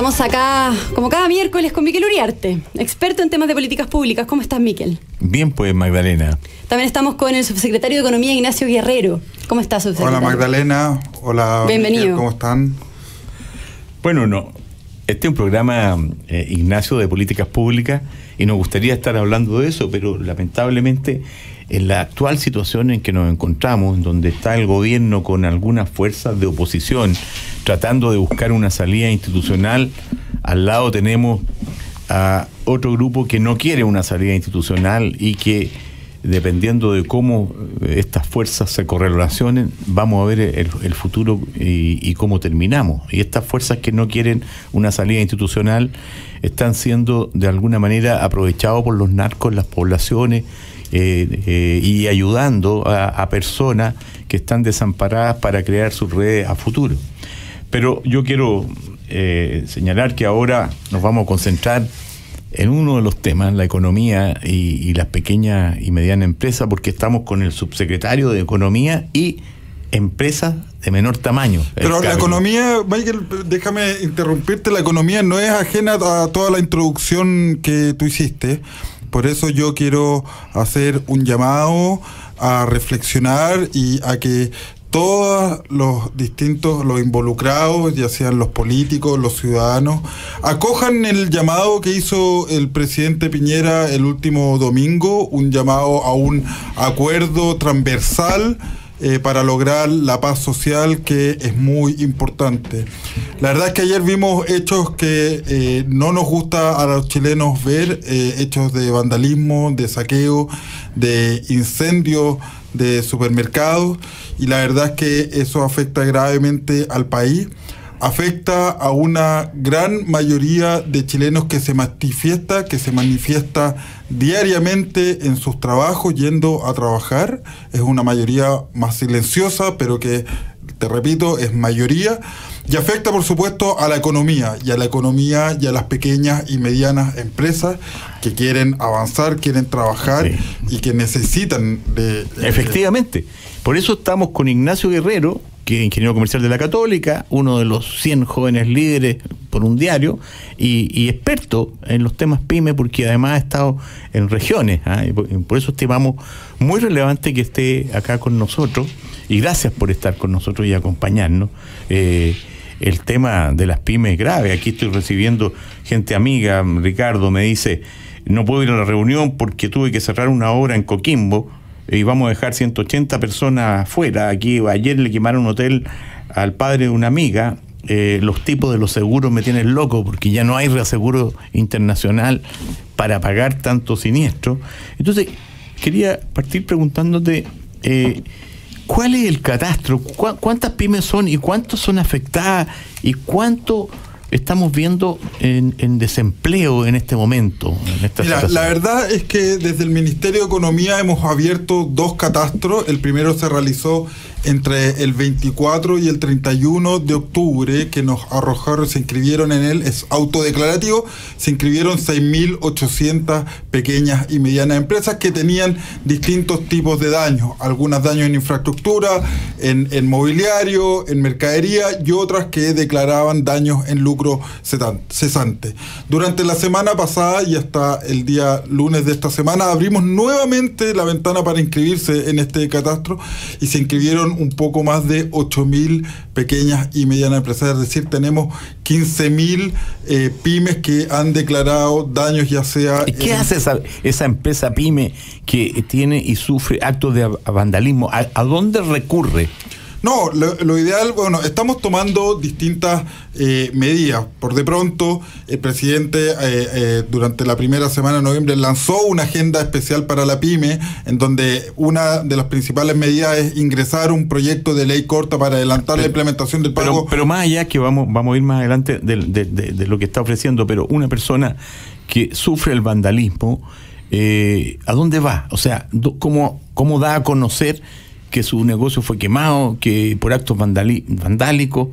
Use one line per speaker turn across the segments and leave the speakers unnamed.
Estamos acá, como cada miércoles, con Miquel Uriarte, experto en temas de políticas públicas. ¿Cómo estás, Miquel?
Bien, pues, Magdalena.
También estamos con el subsecretario de Economía, Ignacio Guerrero. ¿Cómo estás, subsecretario?
Hola, Magdalena. Hola,
Bienvenido.
Miquel, ¿cómo están?
Bueno, no. Este es un programa, eh, Ignacio, de políticas públicas y nos gustaría estar hablando de eso, pero lamentablemente en la actual situación en que nos encontramos, en donde está el gobierno con algunas fuerzas de oposición tratando de buscar una salida institucional, al lado tenemos a otro grupo que no quiere una salida institucional y que dependiendo de cómo eh, estas fuerzas se correlacionen, vamos a ver el, futuro y, y, cómo terminamos. Y estas fuerzas que no quieren una salida institucional están siendo de alguna manera aprovechados por los narcos, las poblaciones, eh, eh, y ayudando a, a, personas que están desamparadas para crear sus redes a futuro. Pero yo quiero eh, señalar que ahora nos vamos a concentrar en uno de los temas, la economía y, y las pequeñas y medianas empresas, porque estamos con el subsecretario de Economía y empresas de menor tamaño.
Pero la economía, Michael, déjame interrumpirte, la economía no es ajena a toda la introducción que tú hiciste. Por eso yo quiero hacer un llamado a reflexionar y a que todos los distintos, los involucrados, ya sean los políticos, los ciudadanos, acojan el llamado que hizo el presidente Piñera el último domingo, un llamado a un acuerdo transversal eh, para lograr la paz social que es muy importante. La verdad es que ayer vimos hechos que eh, no nos gusta a los chilenos ver, eh, hechos de vandalismo, de saqueo, de incendio de supermercados y la verdad es que eso afecta gravemente al país afecta a una gran mayoría de chilenos que se manifiesta, que se manifiesta diariamente en sus trabajos yendo a trabajar. Es una mayoría más silenciosa, pero que, te repito, es mayoría. Y afecta, por supuesto, a la economía, y a la economía y a las pequeñas y medianas empresas que quieren avanzar, quieren trabajar sí. y que necesitan de...
Efectivamente. Por eso estamos con Ignacio Guerrero, ingeniero comercial de la Católica, uno de los 100 jóvenes líderes por un diario y, experto en los temas PYME porque además ha estado en regiones. ¿eh? Y por, eso estimamos muy relevante que esté acá con nosotros y gracias por estar con nosotros y acompañarnos. Eh, el tema de las pymes es grave. Aquí estoy recibiendo gente amiga, Ricardo me dice, no puedo ir a la reunión porque tuve que cerrar una obra en Coquimbo y vamos a dejar 180 personas fuera. Aquí ayer le quemaron un hotel al padre de una amiga. Eh, los tipos de los seguros me tienen loco porque ya no hay reaseguro internacional para pagar tanto siniestro. Entonces, quería partir preguntándote, eh, ¿cuál es el catastro? ¿Cu ¿Cuántas pymes son y cuántos son afectadas? ¿Y cuánto estamos viendo en, en, desempleo en este momento? En esta
Mira, la verdad es que desde el Ministerio de Economía hemos abierto dos catastros. El primero se realizó entre el 24 y el 31 de octubre, que nos arrojaron, se inscribieron en él, es autodeclarativo, se inscribieron 6.800 pequeñas y medianas empresas que tenían distintos tipos de daños, algunas daños en infraestructura, en, en mobiliario, en mercadería y otras que declaraban daños en lucro cesante. Durante la semana pasada y hasta el día lunes de esta semana abrimos nuevamente la ventana para inscribirse en este catastro y se inscribieron un poco más de 8.000 pequeñas y medianas empresas, es decir, tenemos 15.000 eh, pymes que han declarado daños ya sea...
¿Y qué en... hace esa, esa, empresa pyme que tiene y sufre actos de vandalismo? ¿A, a dónde recurre?
No, lo, lo, ideal, bueno, estamos tomando distintas eh, medidas. Por de pronto, el presidente eh, eh, durante la primera semana de noviembre lanzó una agenda especial para la pyme, en donde una de las principales medidas es ingresar un proyecto de ley corta para adelantar pero, la implementación del pago.
Pero, pero, más allá que vamos, vamos a ir más adelante de, de, de, de lo que está ofreciendo, pero una persona que sufre el vandalismo, ¿a dónde va? O sea, ¿cómo, cómo da a conocer? Que su negocio fue quemado, que por actos vandálicos,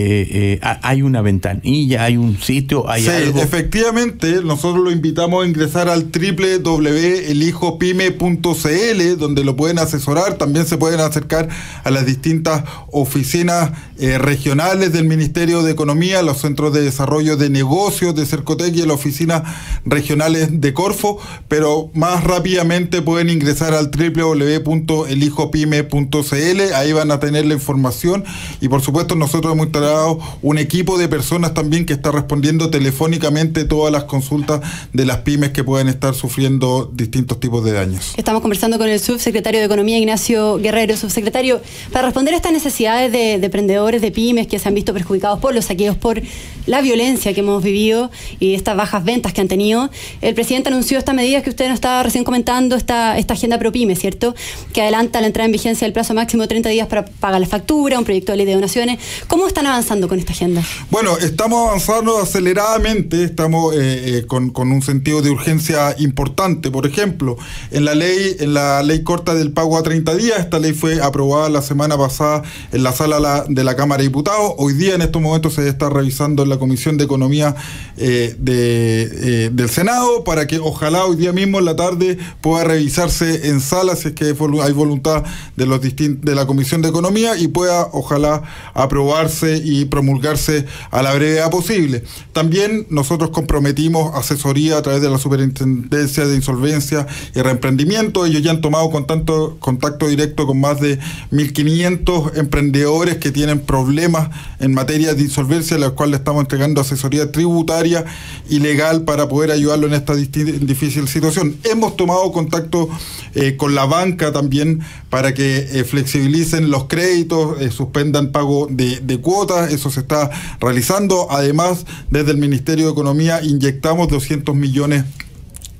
eh, hay una ventanilla, hay un sitio, hay
sí,
algo.
Efectivamente, nosotros lo invitamos a ingresar al www.elijopyme.cl, donde lo pueden asesorar. También se pueden acercar a las distintas oficinas regionales del Ministerio de Economía, los centros de desarrollo de negocios de Cercotec y las oficinas regionales de Corfo, pero más rápidamente pueden ingresar al www.elijopyme.cl, ahí van a tener la información y por supuesto nosotros hemos instalado un equipo de personas también que está respondiendo telefónicamente todas las consultas de las pymes que pueden estar sufriendo distintos tipos de daños.
Estamos conversando con el subsecretario de Economía, Ignacio Guerrero. Subsecretario, para responder a estas necesidades de, de emprendedores, de pymes que se han visto perjudicados por los saqueos, por la violencia que hemos vivido y estas bajas ventas que han tenido, el presidente anunció estas medidas que usted nos estaba recién comentando, esta, esta agenda ProPyme, ¿cierto? Que adelanta la entrada en vigencia del plazo máximo de 30 días para pagar la factura, un proyecto de ley de donaciones. ¿Cómo están avanzando con esta agenda?
Bueno, estamos avanzando aceleradamente, estamos eh, eh, con, un sentido de urgencia importante. Por ejemplo, en la ley, en la ley corta del pago a 30 días, esta ley fue aprobada la semana pasada en la sala de la Cámara de Diputados. Hoy día, en estos momentos, se está revisando en la Comisión de Economía eh, de, del Senado para que ojalá hoy día mismo en la tarde pueda revisarse en sala si es que hay voluntad de la Comisión de Economía y pueda ojalá aprobarse y promulgarse a la brevedad posible. También nosotros comprometimos asesoría a través de la Superintendencia de Insolvencia y Reemprendimiento. Ellos ya han tomado contacto, directo con más de 1.500 emprendedores que tienen problemas en materia de insolvencia, a los cuales le estamos entregando asesoría tributaria y legal para poder ayudarlo en esta difícil situación. Hemos tomado contacto eh, con la banca también para que eh, flexibilicen los créditos, eh, suspendan pago de cuotas, eso se está realizando. Además, desde el Ministerio de Economía inyectamos 200 millones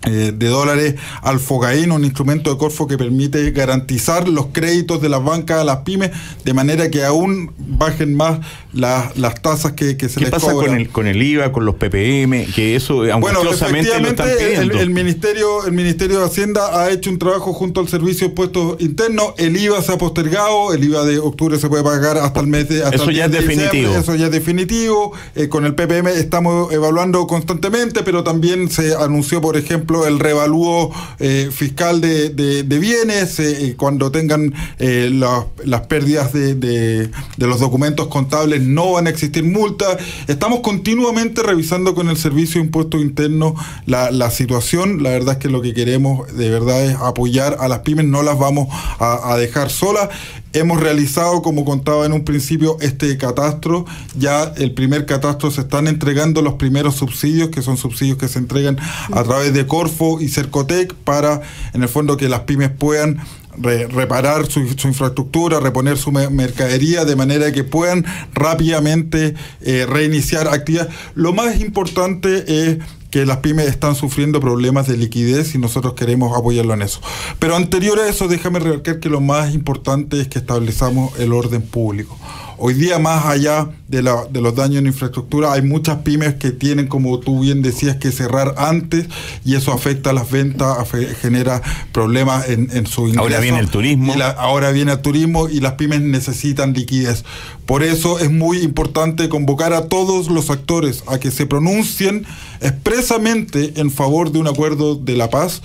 eh, de dólares al Fogaín, un instrumento de Corfo que permite garantizar los créditos de las bancas a las pymes de manera que aún bajen más las, las tasas que, que se
¿Qué pasa con el, con el IVA, con los PPM? Que eso,
bueno, efectivamente, el, ministerio, el Ministerio de Hacienda ha hecho un trabajo junto al Servicio de Impuestos Internos. El IVA se ha postergado, el IVA de octubre se puede pagar hasta el mes de. Hasta
eso ya es definitivo.
Eso ya es definitivo. Eh, con el PPM estamos evaluando constantemente, pero también se anunció, por ejemplo, el revalúo eh, fiscal de, de, bienes, eh, eh, cuando tengan las pérdidas de, de, los documentos contables no van a existir multas. Estamos continuamente revisando con el Servicio de Impuestos Internos la, la situación. La verdad es que lo que queremos de verdad es apoyar a las pymes, no las vamos a dejar solas. Hemos realizado, como contaba en un principio, este catastro. Ya el primer catastro se están entregando los primeros subsidios, que son subsidios que se entregan a través de Corfo y Cercotec para, en el fondo, que las pymes puedan reparar su, infraestructura, reponer su mercadería de manera que puedan rápidamente eh, reiniciar actividades. Lo más importante es que las pymes están sufriendo problemas de liquidez y nosotros queremos apoyarlo en eso. Pero anterior a eso, déjame recalcar que lo más importante es que establezamos el orden público. Hoy día, más allá de, la, de, los daños en infraestructura, hay muchas pymes que tienen, como tú bien decías, que cerrar antes y eso afecta a las ventas, genera problemas en, en su ingreso.
Ahora viene el turismo.
ahora viene el turismo y las pymes necesitan liquidez. Por eso es muy importante convocar a todos los actores a que se pronuncien expresamente en favor de un acuerdo de la paz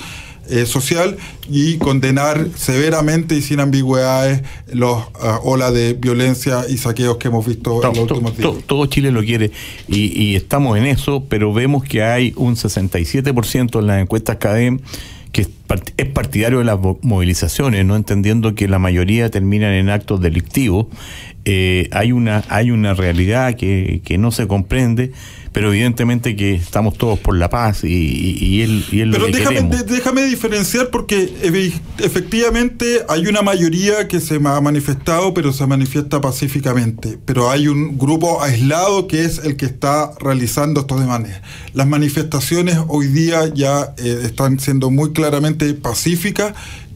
eh, social y condenar severamente y sin ambigüedades los uh, olas de violencia y saqueos que hemos visto en los últimos días.
todo Chile lo quiere y, y, estamos en eso, pero vemos que hay un 67% en las encuestas CADEM que es partidario de las movilizaciones, no entendiendo que la mayoría terminan en actos delictivos. Eh, hay una hay una realidad que, que no se comprende pero evidentemente que estamos todos por la paz y, y, él, y él
Pero déjame, déjame diferenciar porque efectivamente hay una mayoría que se ha manifestado, pero se manifiesta pacíficamente. Pero hay un grupo aislado que es el que está realizando estos demandas. Las manifestaciones hoy día ya eh, están siendo muy claramente pacíficas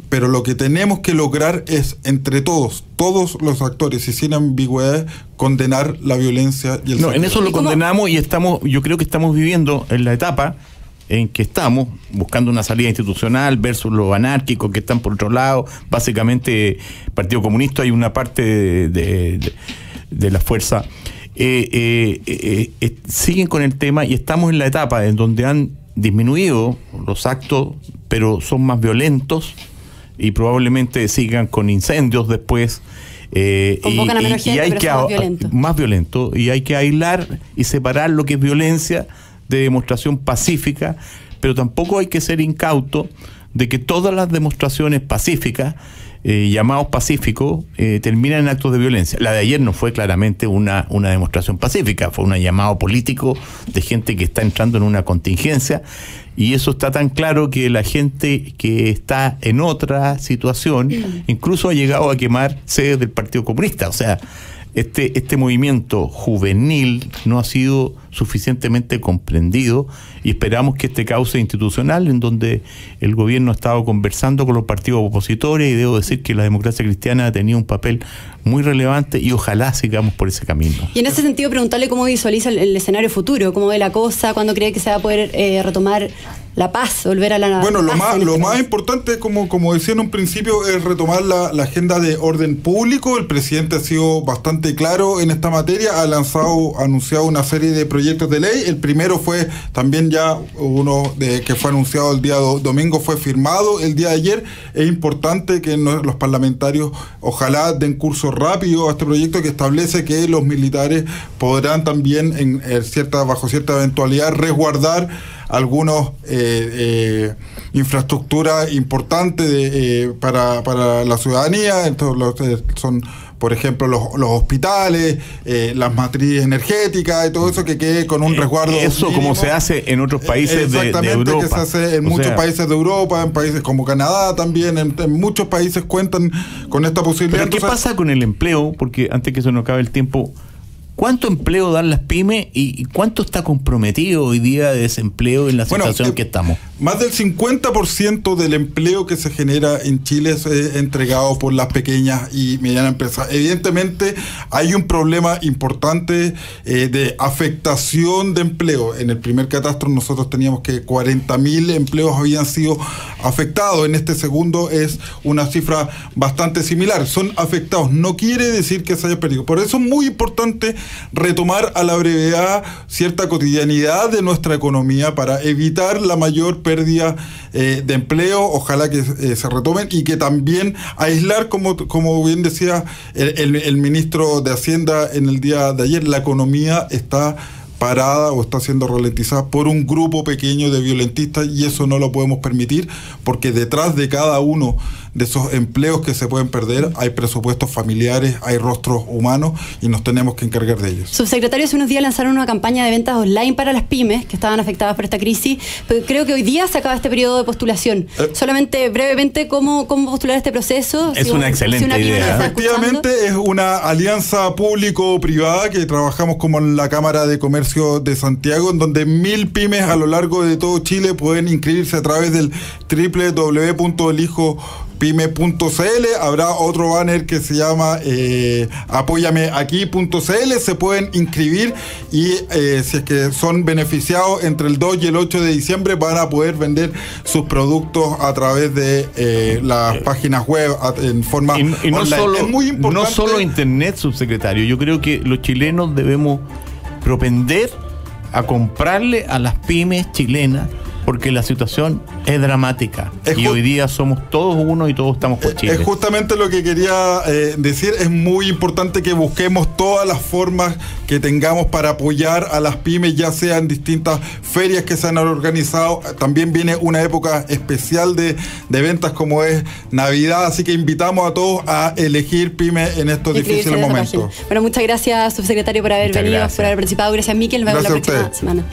pero lo que tenemos que lograr es entre todos, todos los actores y sin ambigüedad, condenar la violencia y el
No, en eso lo condenamos y estamos, yo creo que estamos viviendo en la etapa en que estamos buscando una salida institucional versus los anárquicos que están por otro lado. Básicamente, Partido Comunista hay una parte de, de la fuerza. Eh, eh, eh, siguen con el tema y estamos en la etapa en donde han disminuido los actos, pero son más violentos y probablemente sigan con incendios después.
Eh, y, hay que más violento.
más violento y hay que aislar y separar lo que es violencia de demostración pacífica, pero tampoco hay que ser incauto de que todas las demostraciones pacíficas eh, llamados pacíficos eh, terminan en actos de violencia. La de ayer no fue claramente una, una demostración pacífica, fue un llamado político de gente que está entrando en una contingencia y eso está tan claro que la gente que está en otra situación incluso ha llegado a quemar sedes del Partido Comunista. O sea, este, este movimiento juvenil no ha sido suficientemente comprendido y esperamos que este cauce institucional en donde el gobierno ha estado conversando con los partidos opositores y debo decir que la democracia cristiana ha tenido un papel muy relevante y ojalá sigamos por ese camino.
Y en ese sentido preguntarle cómo visualiza el, escenario futuro, cómo ve la cosa, cuándo cree que se va a poder eh, retomar la paz, volver a la
Bueno,
lo
más, lo este más importante, como, como decía en un principio, es retomar la, agenda de orden público. El presidente ha sido bastante claro en esta materia, ha lanzado, ha anunciado una serie de proyectos de ley. El primero fue también ya uno de, que fue anunciado el día domingo, fue firmado el día de ayer. Es importante que los parlamentarios ojalá den curso rápido a este proyecto que establece que los militares podrán también, en cierta, bajo cierta eventualidad, resguardar algunos eh, eh, infraestructuras importantes eh, para, para, la ciudadanía, entonces son por ejemplo, los, los hospitales, las matrices energéticas y todo eso que quede con un resguardo.
Eso como se hace en otros países de, Europa.
que se hace en muchos países de Europa, en países como Canadá también, en, muchos países cuentan con esta posibilidad.
¿Pero qué pasa con el empleo? Porque antes que se nos acabe el tiempo, ¿Cuánto empleo dan las pymes y cuánto está comprometido hoy día de desempleo en la situación eh, que estamos?
Más del 50% del empleo que se genera en Chile es eh, entregado por las pequeñas y medianas empresas. Evidentemente hay un problema importante eh, de afectación de empleo. En el primer catastro nosotros teníamos que 40.000 empleos habían sido afectados. En este segundo es una cifra bastante similar. Son afectados. No quiere decir que se haya perdido. Por eso es muy importante retomar a la brevedad cierta cotidianidad de nuestra economía para evitar la mayor pérdida eh, de empleo, ojalá que eh, se retomen y que también aislar, como, como bien decía el ministro de Hacienda en el día de ayer, la economía está parada o está siendo ralentizada por un grupo pequeño de violentistas y eso no lo podemos permitir porque detrás de cada uno de esos empleos que se pueden perder hay presupuestos familiares, hay rostros humanos y nos tenemos que encargar de ellos.
Subsecretario, hace unos días lanzaron una campaña de ventas online para las pymes que estaban afectadas por esta crisis, pero creo que hoy día se acaba este periodo de postulación. Eh. Solamente brevemente, ¿cómo, ¿cómo postular este proceso?
Es una excelente idea.
Efectivamente, es una alianza público-privada que trabajamos como en la Cámara de Comercio de Santiago, en donde mil pymes a lo largo de todo Chile pueden inscribirse a través del www.elijo pyme.cl, habrá otro banner que se llama eh, apóyameaquí.cl, se pueden inscribir y eh, si es que son beneficiados entre el 2 y el 8 de diciembre van a poder vender sus productos a través de eh, las páginas web en forma
y, no
online.
Solo, es muy importante. No solo internet, subsecretario, yo creo que los chilenos debemos propender a comprarle a las pymes chilenas porque la situación es dramática. y hoy día somos todos uno y todos estamos por Chile.
Es justamente lo que quería eh, decir. Es muy importante que busquemos todas las formas que tengamos para apoyar a las pymes, ya sean distintas ferias que se han organizado. También viene una época especial de, ventas como es Navidad, así que invitamos a todos a elegir pymes en estos difíciles momentos.
Bueno, muchas gracias, subsecretario, por haber venido, por haber participado. Gracias, Miquel. Nos vemos la próxima semana.